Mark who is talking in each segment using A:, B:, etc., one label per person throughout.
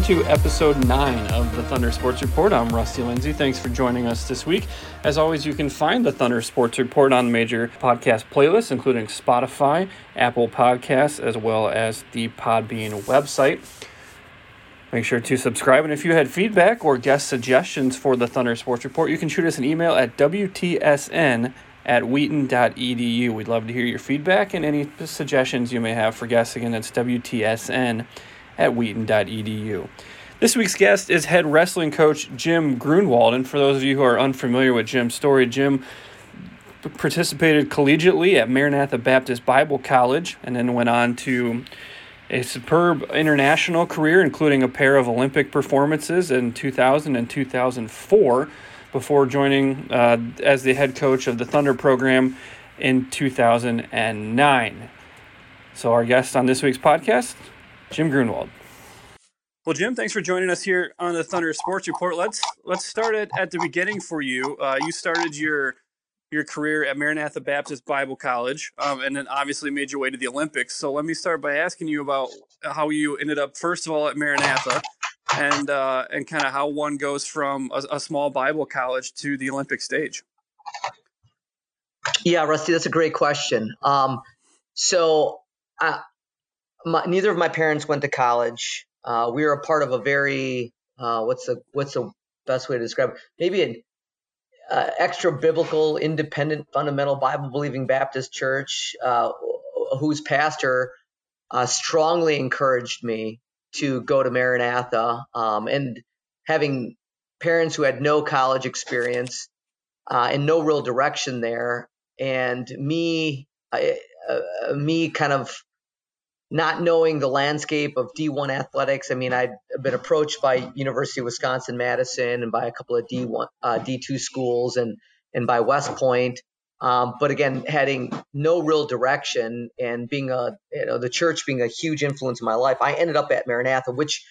A: Into episode 9 of the Thunder Sports Report. I'm Rusty Lindsay. Thanks for joining us this week. As always, you can find the Thunder Sports Report on major podcast playlists, including Spotify, Apple Podcasts, as well as the Podbean website. Make sure to subscribe. And if you had feedback or guest suggestions for the Thunder Sports Report, you can shoot us an email at WTSN at wheaton.edu. We'd love to hear your feedback and any suggestions you may have for guests. Again, that's WTSN at wheaton.edu. This week's guest is head wrestling coach Jim Gruenwald. And for those of you who are unfamiliar with Jim's story, Jim participated collegiately at Maranatha Baptist Bible College and then went on to a superb international career, including a pair of Olympic performances in 2000 and 2004 before joining uh, as the head coach of the Thunder program in 2009. So, our guest on this week's podcast, Jim Gruenwald. Well, Jim, thanks for joining us here on the Thunder Sports Report. Let's let's start it at the beginning for you. Uh, you started your your career at Maranatha Baptist Bible College, um, and then obviously made your way to the Olympics. So let me start by asking you about how you ended up, first of all, at Maranatha, and uh, and kind of how one goes from a, a, small Bible college to the Olympic stage.
B: Yeah, Rusty, that's a great question. Um, so, uh, my, neither of my parents went to college. Uh, we were a part of a very uh, what's the what's the best way to describe it? Maybe an uh, extra biblical, independent, fundamental Bible believing Baptist church uh, whose pastor uh, strongly encouraged me to go to Maranatha. Um, and having parents who had no college experience uh, and no real direction there, and me, uh, me kind of not knowing the landscape of D1 athletics. I mean, I'd been approached by University of Wisconsin Madison and by a couple of D1 uh, D2 schools and and by West Point. Um, but again, having no real direction and being a you know the church being a huge influence in my life, I ended up at Maranatha, which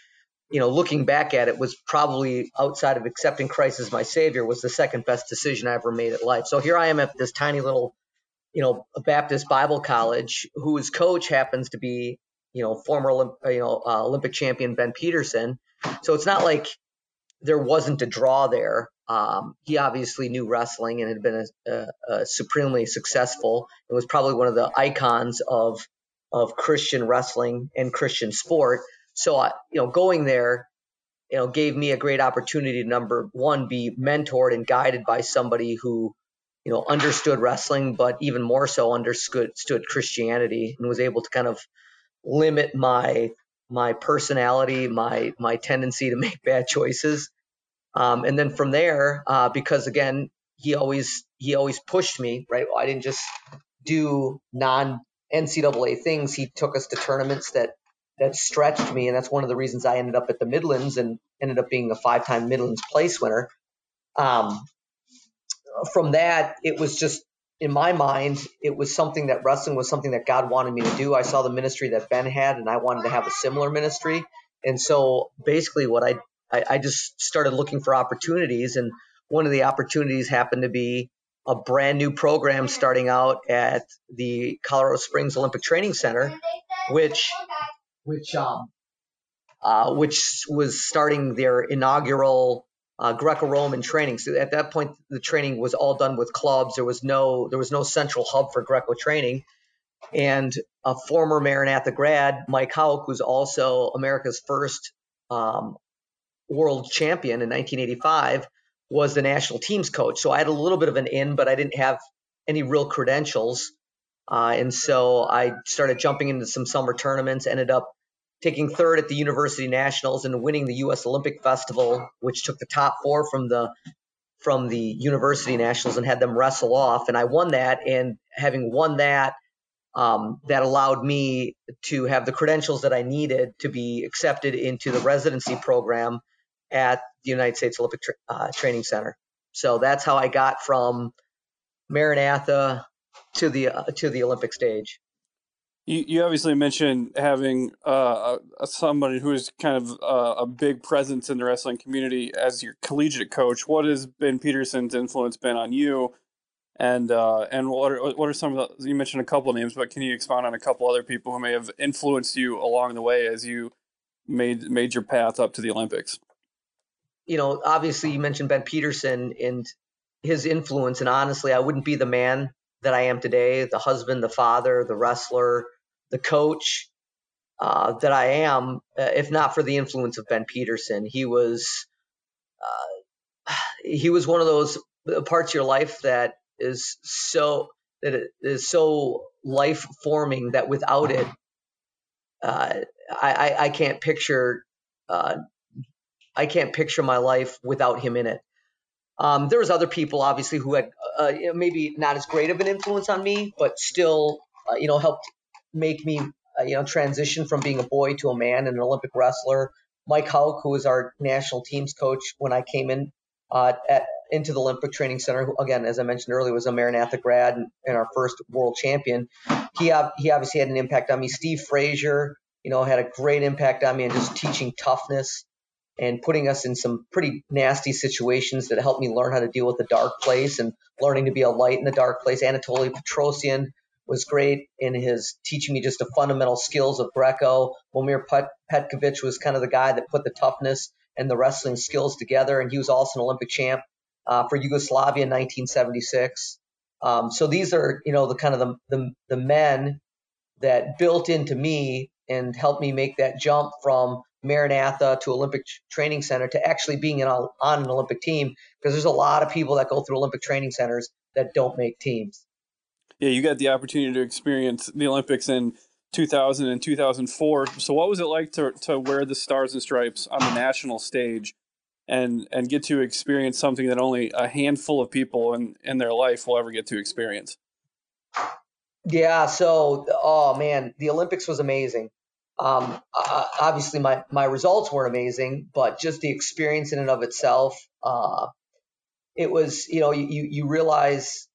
B: you know looking back at it was probably outside of accepting Christ as my Savior was the second best decision I ever made at life. So here I am at this tiny little you know, a Baptist Bible College, whose coach happens to be, you know, former you know uh, Olympic champion Ben Peterson. So it's not like there wasn't a draw there. Um, he obviously knew wrestling and had been a, a, a supremely successful. It was probably one of the icons of of Christian wrestling and Christian sport. So, uh, you know, going there, you know, gave me a great opportunity to number one be mentored and guided by somebody who you know, understood wrestling, but even more so understood Christianity and was able to kind of limit my my personality, my my tendency to make bad choices. Um, and then from there, uh, because again, he always he always pushed me, right? I didn't just do non NCAA things. He took us to tournaments that that stretched me, and that's one of the reasons I ended up at the Midlands and ended up being a five time Midlands place winner. Um, from that, it was just in my mind, it was something that wrestling was something that God wanted me to do. I saw the ministry that Ben had, and I wanted to have a similar ministry. And so, basically, what I I, I just started looking for opportunities, and one of the opportunities happened to be a brand new program starting out at the Colorado Springs Olympic Training Center, which which um uh, which was starting their inaugural uh, Greco-Roman training. So at that point, the training was all done with clubs. There was no there was no central hub for Greco training. And a former Maranatha grad, Mike Houck, who's also America's first um, world champion in 1985, was the national teams coach. So I had a little bit of an in, but I didn't have any real credentials. Uh, and so I started jumping into some summer tournaments. Ended up taking third at the University Nationals and winning the U.S. Olympic Festival, which took the top four from the from the University Nationals and had them wrestle off. And I won that. And having won that, um, that allowed me to have the credentials that I needed to be accepted into the residency program at the United States Olympic Tra- uh, Training Center. So that's how I got from Maranatha to the uh, to the Olympic stage.
A: You, you obviously mentioned having uh, somebody who is kind of uh, a big presence in the wrestling community as your collegiate coach. What has Ben Peterson's influence been on you? And uh, and what are, what are some of the, you mentioned a couple names, but can you expound on a couple other people who may have influenced you along the way as you made made your path up to the Olympics?
B: You know, obviously you mentioned Ben Peterson and his influence, and honestly, I wouldn't be the man that I am today, the husband, the father, the wrestler, the coach uh, that I am, uh, if not for the influence of Ben Peterson. He was uh, he was one of those parts of your life that is so that it is so life forming that without it, uh, I, I, can't picture uh, I can't picture my life without him in it. Um, there was other people, obviously, who had uh, maybe not as great of an influence on me, but still, uh, you know, helped make me, uh, you know, transition from being a boy to a man and an Olympic wrestler. Mike Houck, who was our national teams coach when I came in uh, at, into the Olympic Training Center, who, again, as I mentioned earlier, was a Maranatha grad and, and our first world champion. He he obviously had an impact on me. Steve Fraser, you know, had a great impact on me and just teaching toughness and putting us in some pretty nasty situations that helped me learn how to deal with the dark place and learning to be a light in the dark place. Anatoly Petrosyan was great in his teaching me just the fundamental skills of Greco. Momir Petkovic was kind of the guy that put the toughness and the wrestling skills together, and he was also an Olympic champ uh, for Yugoslavia in 1976. Um, so these are, you know, the kind of the, the, the men that built into me and helped me make that jump from Maranatha to Olympic Training Center to actually being on an Olympic team because there's a lot of people that go through Olympic training centers that don't make teams.
A: Yeah, you got the opportunity to experience the Olympics in 2000 and 2004. So, what was it like to, to wear the stars and stripes on the national stage and, and get to experience something that only a handful of people in, in their life will ever get to experience?
B: Yeah, so, oh man, the Olympics was amazing. Um, uh, obviously, my, my results weren't amazing, but just the experience in and of itself, uh, it was, you know, you, you realize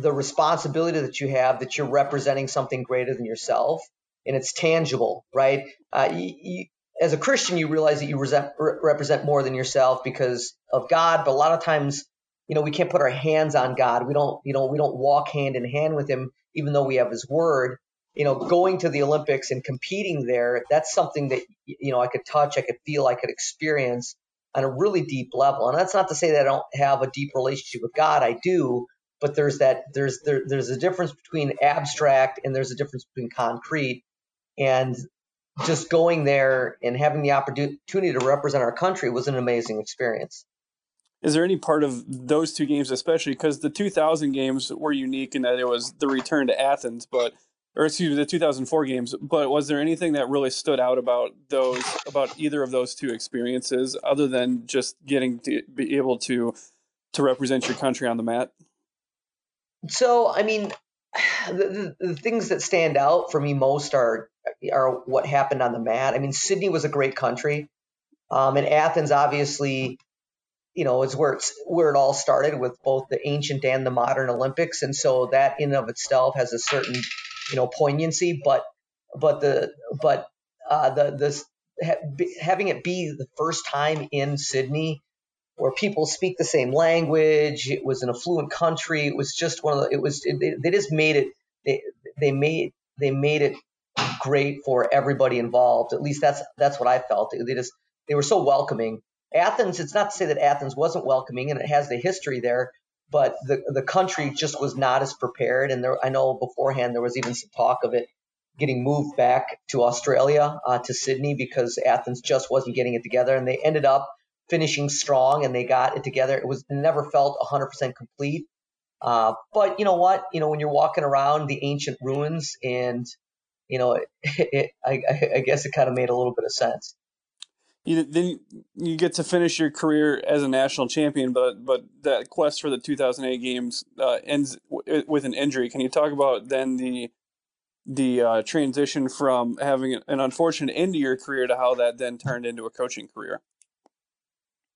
B: the responsibility that you have that you're representing something greater than yourself and it's tangible, right? Uh, you, you, as a Christian, you realize that you resent, re- represent more than yourself because of God, but a lot of times, you know, we can't put our hands on God. We don't, you know, we don't walk hand in hand with Him, even though we have His Word you know, going to the Olympics and competing there, that's something that, you know, I could touch, I could feel, I could experience on a really deep level. And that's not to say that I don't have a deep relationship with God. I do, but there's that, there's, there, there's a difference between abstract and there's a difference between concrete. And just going there and having the opportunity to represent our country was an amazing experience.
A: Is there any part of those two games, especially because the 2000 games were unique in that it was the return to Athens, but or excuse me, the 2004 games. But was there anything that really stood out about those, about either of those two experiences, other than just getting to be able to to represent your country on the mat?
B: So, I mean, the, the, the things that stand out for me most are are what happened on the mat. I mean, Sydney was a great country, um, and Athens obviously you know, is where it's where it all started with both the ancient and the modern Olympics, and so that in of itself has a certain you know poignancy, but but the but uh, the this having it be the first time in Sydney where people speak the same language. It was an affluent country. It was just one of the. It was. It, they, just made it. They they made they made it great for everybody involved. At least that's that's what I felt. They just they were so welcoming. Athens. It's not to say that Athens wasn't welcoming, and it has the history there but the the country just was not as prepared. And there, I know beforehand there was even some talk of it getting moved back to Australia uh, to Sydney because Athens just wasn't getting it together, and they ended up finishing strong and they got it together. It was it never felt 100% complete. Uh, but you know what? You know when you're walking around the ancient ruins, and you know, it, it, I, I guess it kind of made a little bit of sense
A: you, then you get to finish your career as a national champion, but but that quest for the 2008 games uh, ends w- with an injury. Can you talk about then the the uh, transition from having an unfortunate end to your career to how that then turned into a coaching career?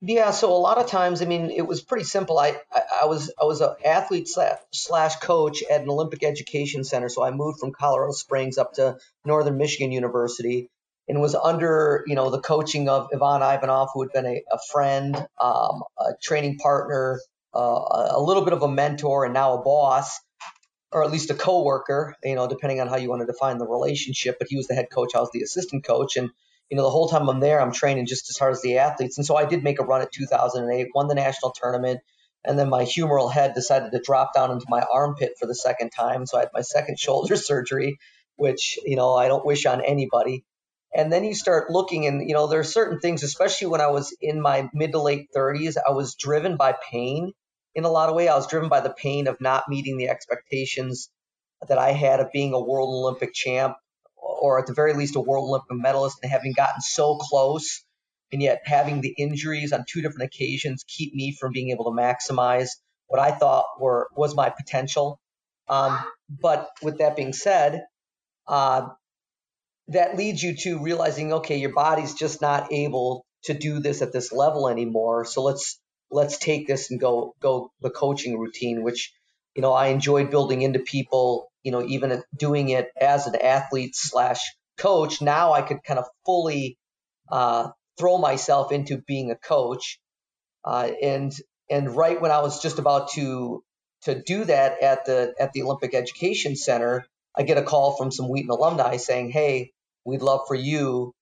B: Yeah, so a lot of times, I mean, it was pretty simple. I I, I was I was an athlete slash, coach at an Olympic Education Center, so I moved from Colorado Springs up to Northern Michigan University and was under you know the coaching of Ivan Ivanov, who had been a, a friend, um, a training partner, uh, a little bit of a mentor, and now a boss, or at least a coworker. You know, depending on how you want to define the relationship. But he was the head coach, I was the assistant coach, and you know, the whole time I'm there, I'm training just as hard as the athletes. And so I did make a run at 2008, won the national tournament, and then my humeral head decided to drop down into my armpit for the second time. So I had my second shoulder surgery, which, you know, I don't wish on anybody. And then you start looking, and, you know, there are certain things, especially when I was in my mid to late 30s, I was driven by pain in a lot of ways. I was driven by the pain of not meeting the expectations that I had of being a world Olympic champ or at the very least a world Olympic medalist and having gotten so close and yet having the injuries on two different occasions keep me from being able to maximize what I thought were was my potential. Um, but with that being said, uh, that leads you to realizing, okay, your body's just not able to do this at this level anymore. So let's let's take this and go go the coaching routine, which you know I enjoyed building into people you know, even doing it as an athlete slash coach, now I could kind of fully uh, throw myself into being a coach. Uh, and and right when I was just about to to do that at the at the Olympic Education Center, I get a call from some Wheaton alumni saying, "Hey, we'd love for you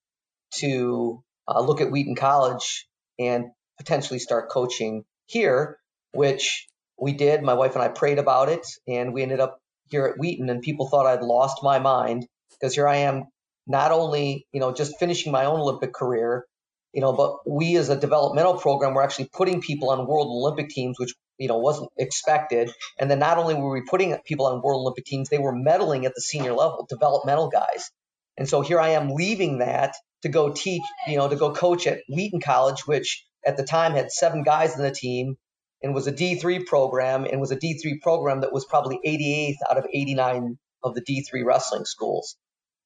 B: to uh, look at Wheaton College and potentially start coaching here." Which we did. My wife and I prayed about it, and we ended up here at Wheaton, and people thought I'd lost my mind because here I am, not only you know just finishing my own Olympic career, you know, but we as a developmental program were actually putting people on World Olympic teams, which you know wasn't expected. And then not only were we putting people on World Olympic teams, they were medaling at the senior level, developmental guys. And so here I am leaving that to go teach, you know, to go coach at Wheaton College, which at the time had seven guys in the team and was a D3 program and was a D3 program that was probably 88th out of 89 of the D3 wrestling schools.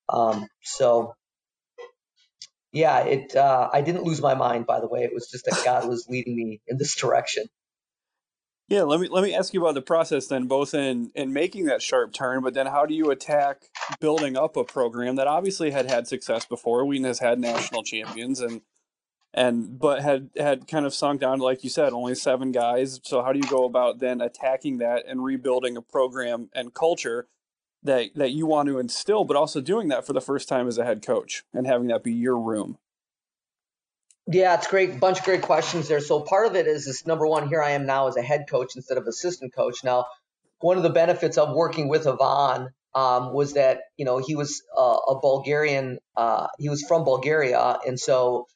B: Um, so yeah, it. Uh, I didn't lose my mind, by the way. It was just that God was leading me in this direction.
A: Yeah, let me let me ask you about the process then, both in in making that sharp turn, but then how do you attack building up a program that obviously had had success before? Wheaton has had national champions, and and but had had kind of sunk down like you said only seven guys. So how do you go about then attacking that and rebuilding a program and culture that that you want to instill but also doing that for the first time as a head coach and having that be your room?
B: Yeah it's great bunch of great questions there. So part of it is this number one here i am now as a head coach instead of assistant coach. Now one of the benefits of working with Ivan um, was that you know he was uh, a Bulgarian. Uh, he was from Bulgaria, and so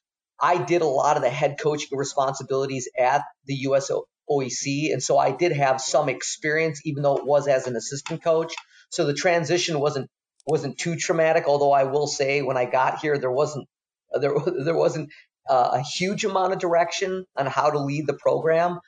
B: I did a lot of the head coaching responsibilities at the US OEC. And so I did have some experience, even though it was as an assistant coach. So the transition wasn't wasn't too traumatic. Although I will say, when I got here, there wasn't there there wasn't uh, a huge amount of direction on how to lead the program.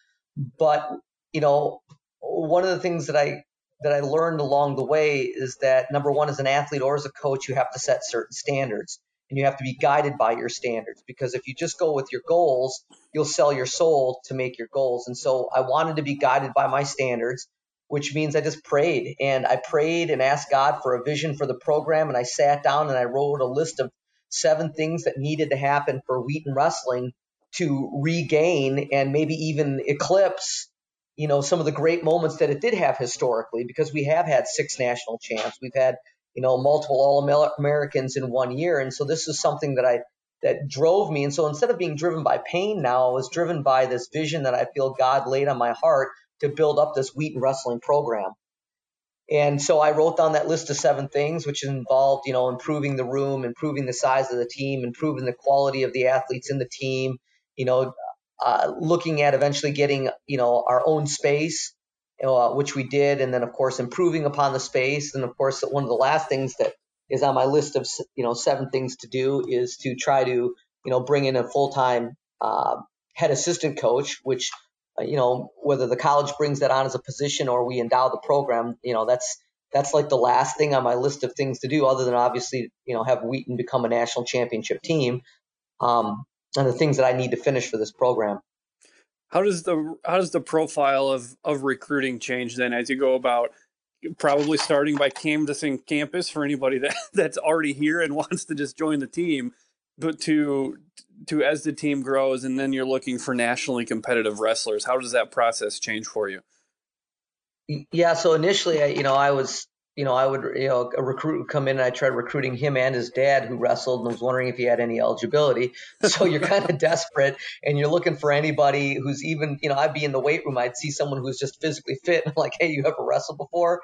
B: But you know, one of the things that I that I learned along the way is that number one, as an athlete or as a coach, you have to set certain standards and you have to be guided by your standards because if you just go with your goals, you'll sell your soul to make your goals. And so I wanted to be guided by my standards, which means I just prayed and I prayed and asked God for a vision for the program. And I sat down and I wrote a list of seven things that needed to happen for Wheaton Wrestling to regain and maybe even eclipse you know some of the great moments that it did have historically because we have had six national champs we've had you know, multiple All Americans in one year. And so this is something that I that drove me. And so instead of being driven by pain now, I was driven by this vision that I feel God laid on my heart to build up this Wheaton wrestling program. And so I wrote down that list of seven things, which involved, you know, improving the room, improving the size of the team, improving the quality of the athletes in the team, you know, uh, looking at eventually getting, you know, our own space, uh, which we did, and then of course improving upon the space. And of course, one of the last things that is on my list of you know seven things to do is to try to you know bring in a full time uh, head assistant coach, which uh, you know whether the college brings that on as a position or we endow the program, you know that's that's like the last thing on my list of things to do, other than obviously you know have Wheaton become a national championship team. Um, and the things that I need to finish for this program.
A: How does the how does the profile of of recruiting change then as you go about probably starting by canvassing campus for anybody that that's already here and wants to just join the team, but to to as the team grows and then you're looking for nationally competitive wrestlers. How does that process change for you?
B: Yeah, so initially, you know, I was you know, I would, you know, a recruit would come in and I tried recruiting him and his dad who wrestled and was wondering if he had any eligibility. So you're kind of desperate and you're looking for anybody who's even, you know, I'd be in the weight room, I'd see someone who's just physically fit. I'm like, hey, you ever wrestled before?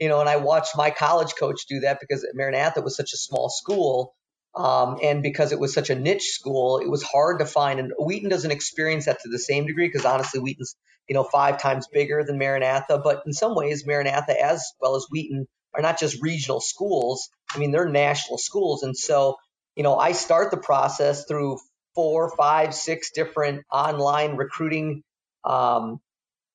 B: You know, and I watched my college coach do that because Maranatha was such a small school. Um, and because it was such a niche school, it was hard to find. And Wheaton doesn't experience that to the same degree because honestly, Wheaton's you know five times bigger than Maranatha. But in some ways, Maranatha as well as Wheaton are not just regional schools. I mean, they're national schools. And so, you know, I start the process through four, five, six different online recruiting, um,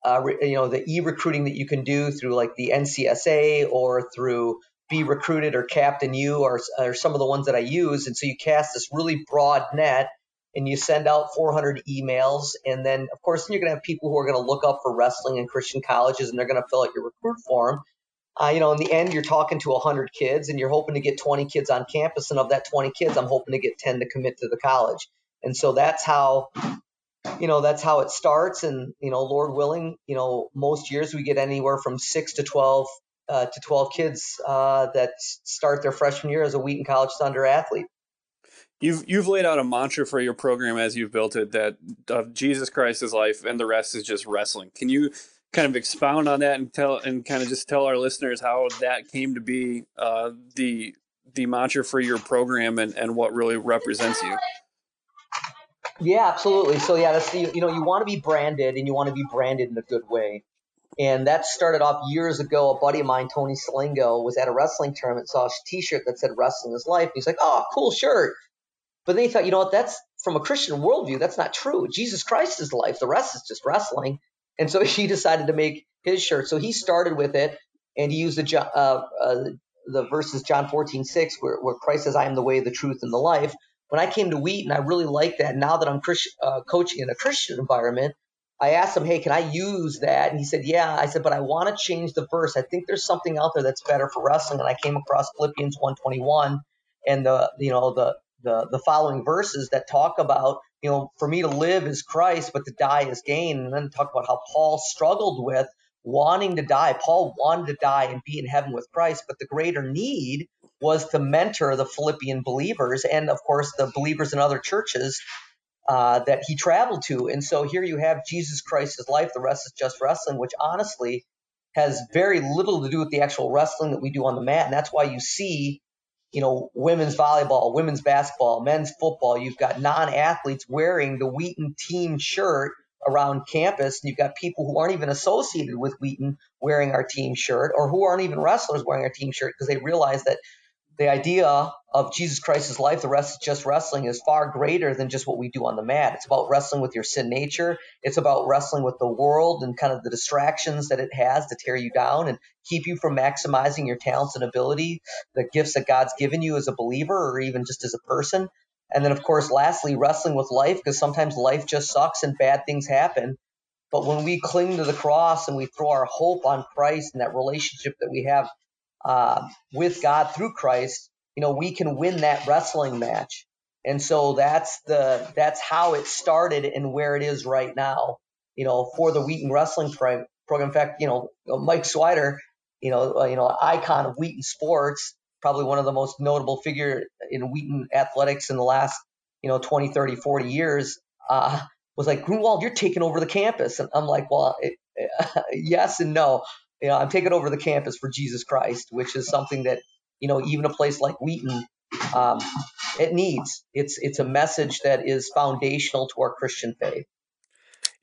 B: uh, you know, the e-recruiting that you can do through like the NCSA or through BeRecruited or CaptainU or, or some of the ones that I use. And so you cast this really broad net and you send out 400 emails. And then, of course, you're going to have people who are going to look up for wrestling in Christian colleges and they're going to fill out your recruit form uh, you know, in the end, you're talking to 100 kids and you're hoping to get 20 kids on campus. And of that 20 kids, I'm hoping to get 10 to commit to the college. And so that's how, you know, that's how it starts. And, you know, Lord willing, you know, most years we get anywhere from six to 12 uh, to 12 kids uh, that start their freshman year as a Wheaton College Thunder athlete.
A: You've you've laid out a mantra for your program as you've built it that of Jesus is life and the rest is just wrestling. Can you kind of expound on that and tell and kind of just tell our listeners how that came to be uh, the the mantra for your program and, and what really represents you.
B: Yeah, absolutely. So yeah, that's the you know you want to be branded and you want to be branded in a good way. And that started off years ago. A buddy of mine, Tony Salingo, was at a wrestling tournament, saw a T-shirt that said "Wrestling is Life." He's like, "Oh, cool shirt." But then he thought, you know what? That's from a Christian worldview. That's not true. Jesus Christ is life. The rest is just wrestling. And so he decided to make his shirt. So he started with it and he used the, uh, uh, the verses John 14, 6, where, where Christ says, I am the way, the truth, and the life. When I came to Wheaton, I really liked that. Now that I'm Christ, uh, coaching in a Christian environment, I asked him, hey, can I use that? And he said, yeah. I said, but I want to change the verse. I think there's something out there that's better for wrestling. And I came across Philippians 121 and the, you know, the, the, the following verses that talk about you know, for me to live is Christ, but to die is gain. And then talk about how Paul struggled with wanting to die. Paul wanted to die and be in heaven with Christ, but the greater need was to mentor the Philippian believers and, of course, the believers in other churches uh, that he traveled to. And so here you have Jesus Christ's life. The rest is just wrestling, which honestly has very little to do with the actual wrestling that we do on the mat. And that's why you see you know, women's volleyball, women's basketball, men's football. You've got non-athletes wearing the Wheaton team shirt around campus. And you've got people who aren't even associated with Wheaton wearing our team shirt or who aren't even wrestlers wearing our team shirt because they realize that the idea of Jesus Christ's life, the rest is just wrestling, is far greater than just what we do on the mat. It's about wrestling with your sin nature. It's about wrestling with the world and kind of the distractions that it has to tear you down and keep you from maximizing your talents and ability, the gifts that God's given you as a believer or even just as a person. And then, of course, lastly, wrestling with life because sometimes life just sucks and bad things happen. But when we cling to the cross and we throw our hope on Christ and that relationship that we have uh, with God through Christ, you know, we can win that wrestling match. And so that's the that's how it started and where it is right now. You know, for the Wheaton Wrestling program. In fact, you know, Mike Swider, you know, uh, you know, icon of Wheaton sports, probably one of the most notable figure in Wheaton athletics in the last, you know, 20, 30, 40 years, uh, was like, Gruenwald, you're taking over the campus. And I'm like, well, it, yes and no you know, I'm taking over the campus for Jesus Christ, which is something that, you know, even a place like Wheaton, um, it needs. It's it's a message that is foundational to our Christian faith.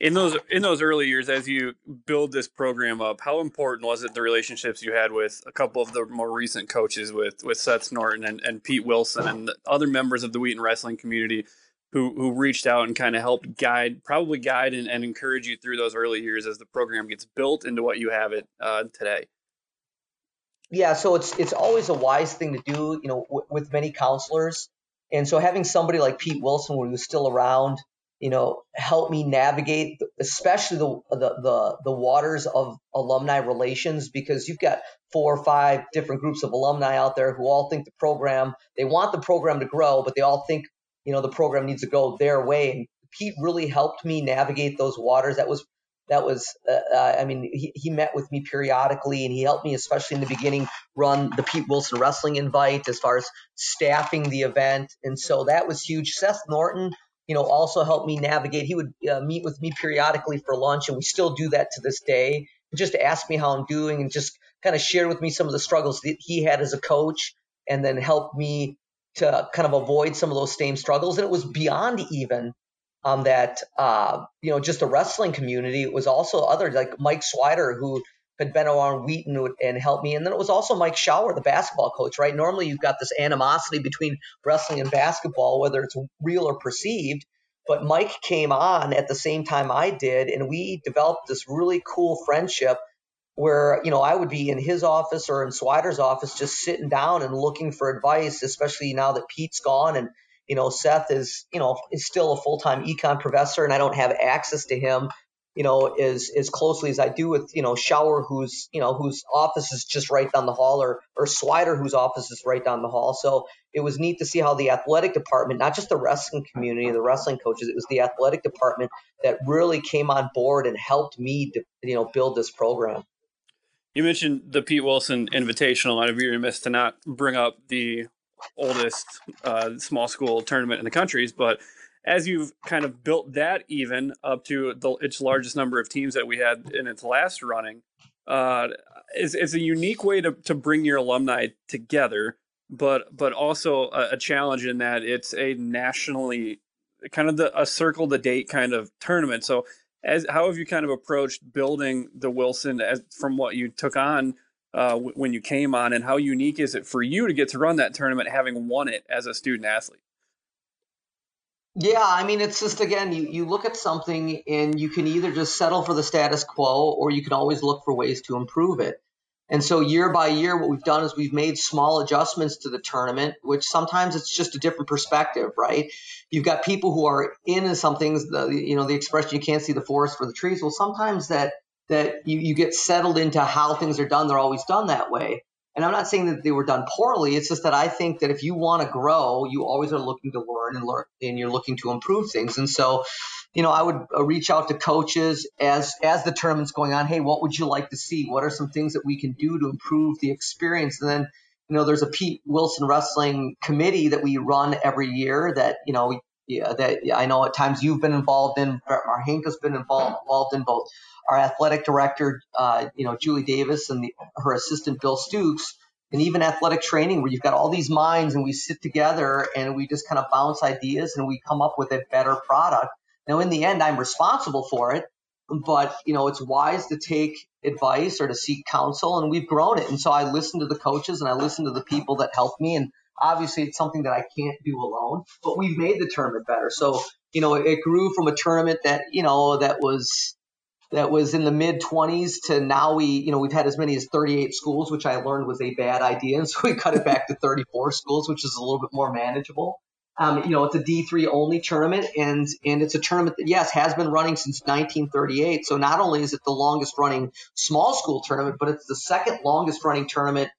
A: In those in those early years, as you build this program up, how important was it the relationships you had with a couple of the more recent coaches, with with Seth Norton and, and Pete Wilson and other members of the Wheaton wrestling community? Who who reached out and kind of helped guide, probably guide and, and, encourage you through those early years as the program gets built into what you have it uh, today.
B: Yeah, so it's it's always a wise thing to do, you know, w- with many counselors, and so having somebody like Pete Wilson, when he was still around, you know, help me navigate, especially the the the, the waters of alumni relations, because you've got four or five different groups of alumni out there who all think the program, they want the program to grow, but they all think you know the program needs to go their way. And Pete really helped me navigate those waters. That was that was, uh, uh, I mean, he, he met with me periodically and he helped me, especially in the beginning, run the Pete Wilson Wrestling Invite as far as staffing the event. And so that was huge. Seth Norton, you know, also helped me navigate. He would uh, meet with me periodically for lunch, and we still do that to this day. Just ask me how I'm doing and just kind of share with me some of the struggles that he had as a coach and then help me to kind of avoid some of those same struggles. And it was beyond even um, that uh, you know just the wrestling community. It was also others like Mike Swider who had been around Wheaton and helped me, and then it was also Mike Schauer, the basketball coach. Right? Normally you've got this animosity between wrestling and basketball, whether it's real or perceived. But Mike came on at the same time I did, and we developed this really cool friendship where you know I would be in his office or in Swider's office just sitting down and looking for advice, especially now that Pete's gone and you know, Seth is, you know, is still a full-time econ professor and I don't have access to him, you know, as, as closely as I do with, you know, Schauer, who's, you know, whose office is just right down the hall or, or Swider, whose office is right down the hall. So it was neat to see how the athletic department, not just the wrestling community, the wrestling coaches, it was the athletic department that really came on board and helped me, to, you know, build this program.
A: You mentioned the Pete Wilson Invitational. I'd be remiss to not bring up the oldest uh, small school tournament in the countries. But as you've kind of built that even up to the, its largest number of teams that we had in its last running, uh, is, is a unique way to, to bring your alumni together, but but also a, a challenge in that it's a nationally kind of the, a circle the date kind of tournament. So as how have you kind of approached building the Wilson as from what you took on uh, w- when you came on, and how unique is it for you to get to run that tournament having won it as a student athlete?
B: Yeah, I mean, it's just again, you, you look at something and you can either just settle for the status quo or you can always look for ways to improve it. And so, year by year, what we've done is we've made small adjustments to the tournament, which sometimes it's just a different perspective, right? You've got people who are in some things, the, you know, the expression you can't see the forest for the trees. Well, sometimes that that you, you get settled into how things are done. They're always done that way. And I'm not saying that they were done poorly. It's just that I think that if you want to grow, you always are looking to learn and learn, and you're looking to improve things. And so, you know, I would uh, reach out to coaches as as the tournament's going on. Hey, what would you like to see? What are some things that we can do to improve the experience? And then, you know, there's a Pete Wilson Wrestling Committee that we run every year. That you know, yeah, that I know at times you've been involved in. Mark has been involved involved in both our athletic director, uh, you know, Julie Davis and the, her assistant, Bill Stukes, and even athletic training where you've got all these minds and we sit together and we just kind of bounce ideas and we come up with a better product. Now, in the end, I'm responsible for it, but you know, it's wise to take advice or to seek counsel and we've grown it. And so I listen to the coaches and I listen to the people that help me. And obviously it's something that I can't do alone, but we've made the tournament better. So, you know, it grew from a tournament that, you know, that was, that was in the mid 20s to now we, you know, we've had as many as 38 schools, which I learned was a bad idea. And so we cut it back to 34 schools, which is a little bit more manageable. Um, you know, it's a D3 only tournament and, and it's a tournament that, yes, has been running since 1938. So not only is it the longest running small school tournament, but it's the second longest running tournament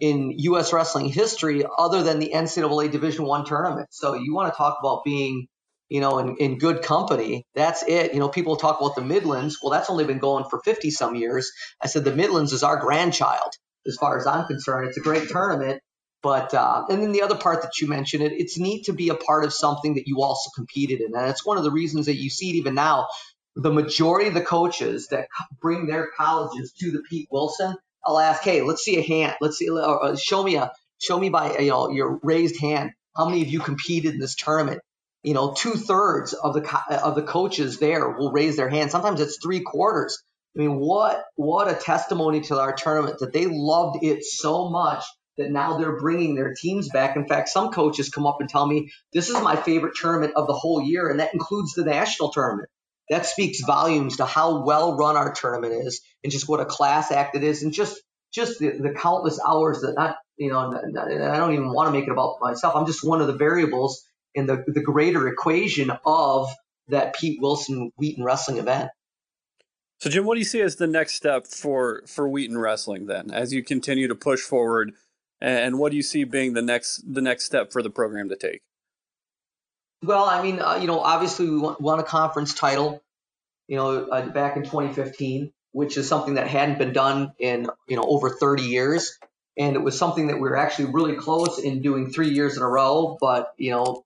B: in U.S. wrestling history other than the NCAA Division One tournament. So you want to talk about being you know, in, in good company. That's it. You know, people talk about the Midlands. Well, that's only been going for 50 some years. I said the Midlands is our grandchild as far as I'm concerned. It's a great tournament. But, uh, and then the other part that you mentioned, it, it's neat to be a part of something that you also competed in. And it's one of the reasons that you see it even now. The majority of the coaches that bring their colleges to the Pete Wilson, I'll ask, hey, let's see a hand. Let's see, uh, show me a, show me by, you know, your raised hand. How many of you competed in this tournament? you know, two thirds of the of the coaches there will raise their hand. Sometimes it's three quarters. I mean, what what a testimony to our tournament that they loved it so much that now they're bringing their teams back. In fact, some coaches come up and tell me this is my favorite tournament of the whole year, and that includes the national tournament. That speaks volumes to how well run our tournament is, and just what a class act it is, and just just the, the countless hours that not you know I don't even want to make it about myself. I'm just one of the variables in the, the greater equation of that Pete Wilson Wheaton wrestling event.
A: So, Jim, what do you see as the next step for for Wheaton wrestling then, as you continue to push forward, and what do you see being the next the next step for the program to take?
B: Well, I mean, uh, you know, obviously we won, a conference title. you know, uh, back in 2015, which is something that hadn't been done in, you know, over 30 years. And it was something that we were actually really close in doing three years in a row. But, you know,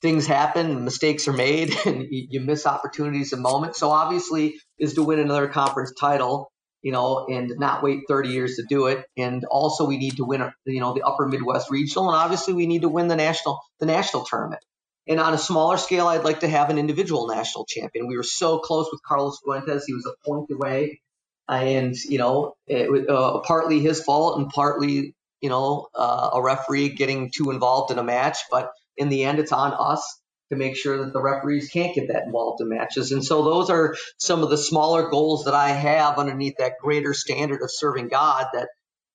B: things happen, mistakes are made, and you miss opportunities and moments. So obviously, is to win another conference title you know, and not wait 30 years to do it. And also, we need to win, you know, the Upper Midwest Regional, and obviously, we need to win the national, the national tournament. And on a smaller scale, I'd like to have an individual national champion. We were so close with Carlos Fuentes; he was a point away, and you know, it was uh, partly his fault and partly, you know, uh, a referee getting too involved in a match. But in the end, it's on us to make sure that the referees can't get that involved in matches. And so those are some of the smaller goals that I have underneath that greater standard of serving God that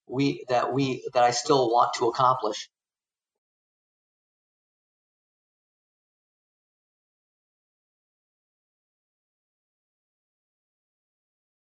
B: we that we that I still want to accomplish.